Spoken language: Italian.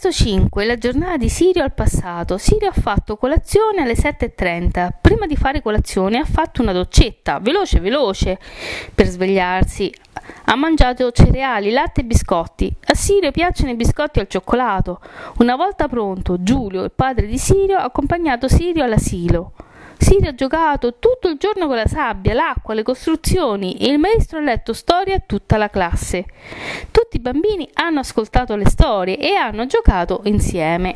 Testo 5. La giornata di Sirio al passato. Sirio ha fatto colazione alle 7.30. Prima di fare colazione ha fatto una doccetta, veloce veloce, per svegliarsi. Ha mangiato cereali, latte e biscotti. A Sirio piacciono i biscotti al cioccolato. Una volta pronto, Giulio, il padre di Sirio, ha accompagnato Sirio all'asilo. Sirio ha giocato tutto il giorno con la sabbia, l'acqua, le costruzioni e il maestro ha letto storie a tutta la classe. Tutti i bambini hanno ascoltato le storie e hanno giocato insieme.